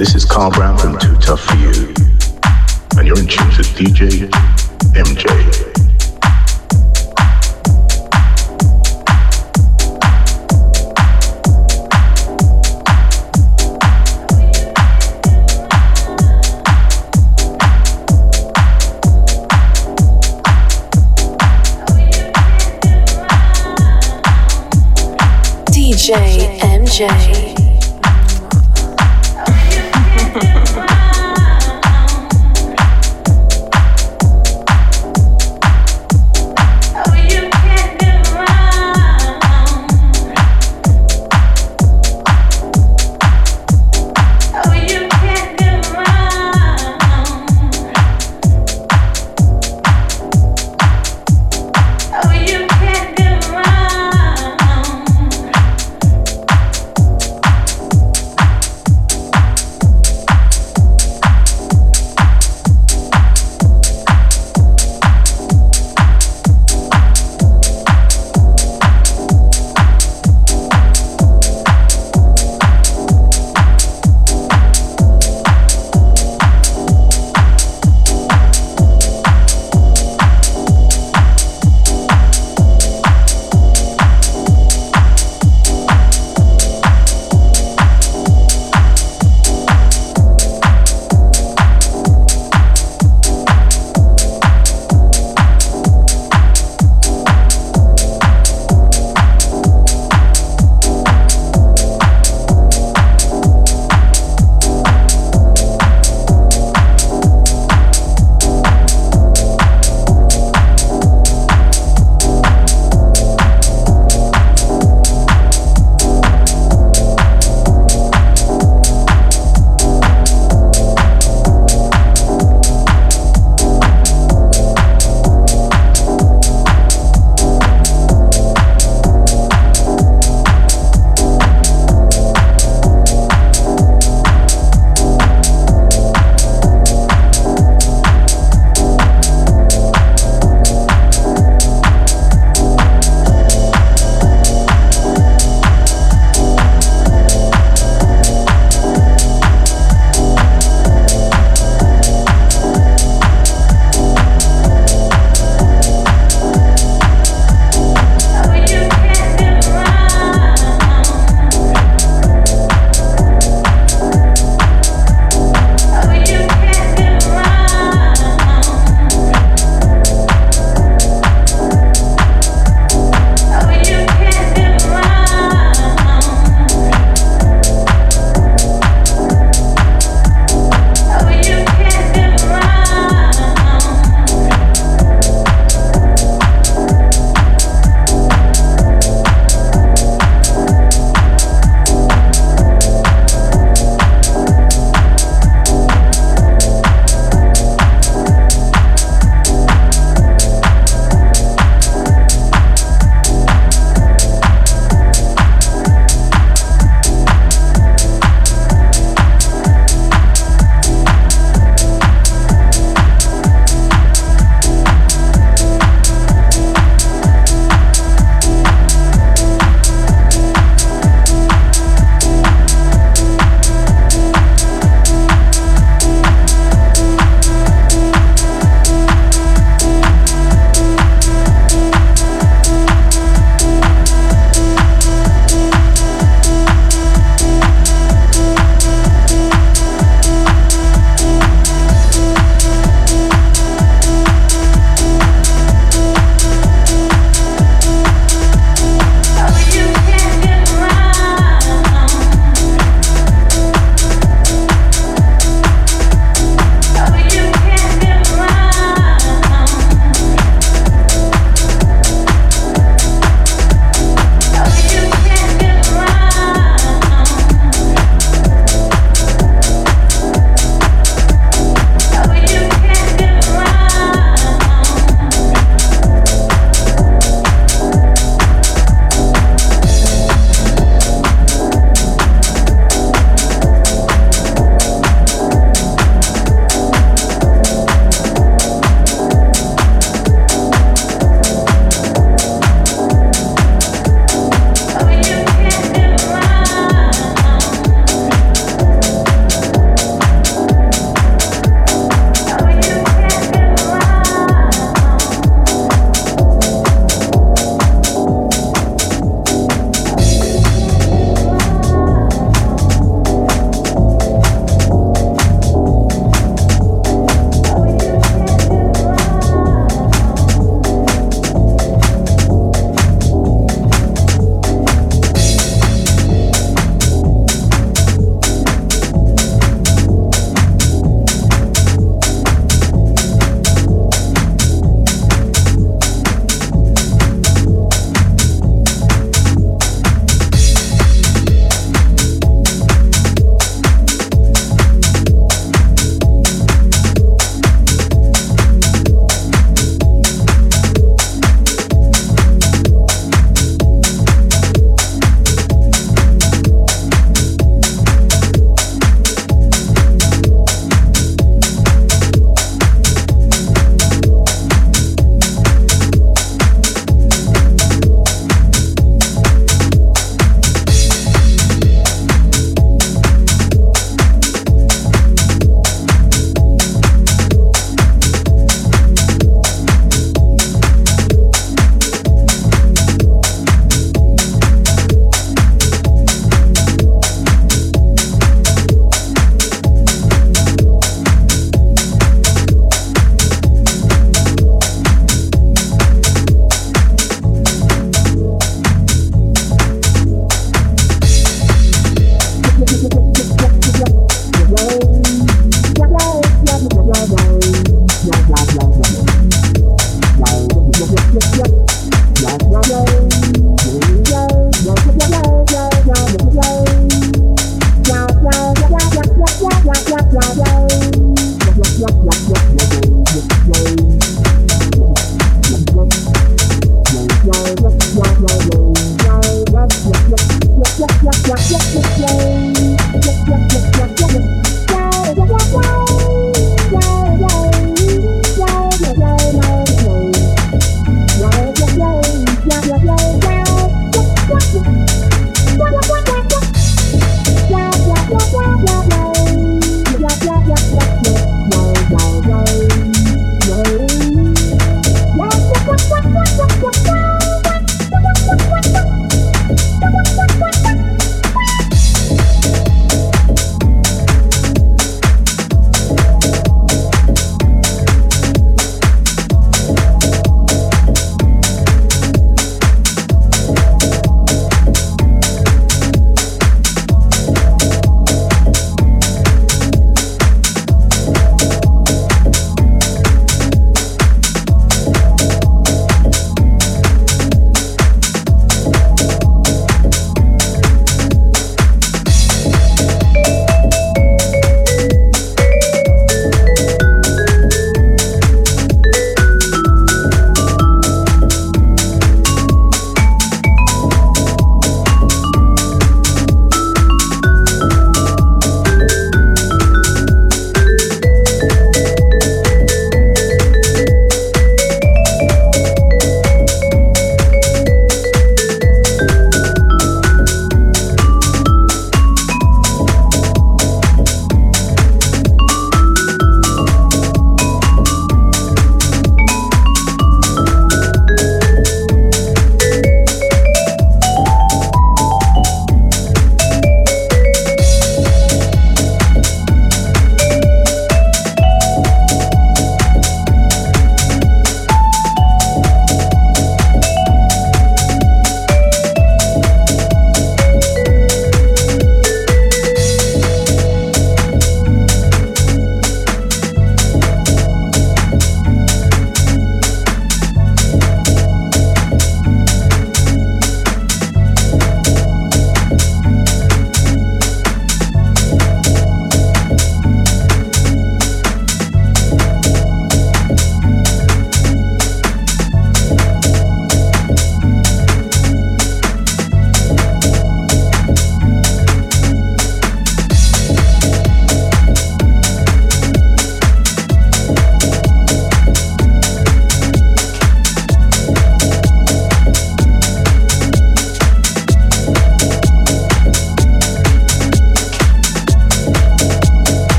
This is Carl Brown from Too Tough for You, and you're in tune to DJ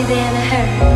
DJ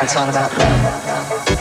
It's all about them.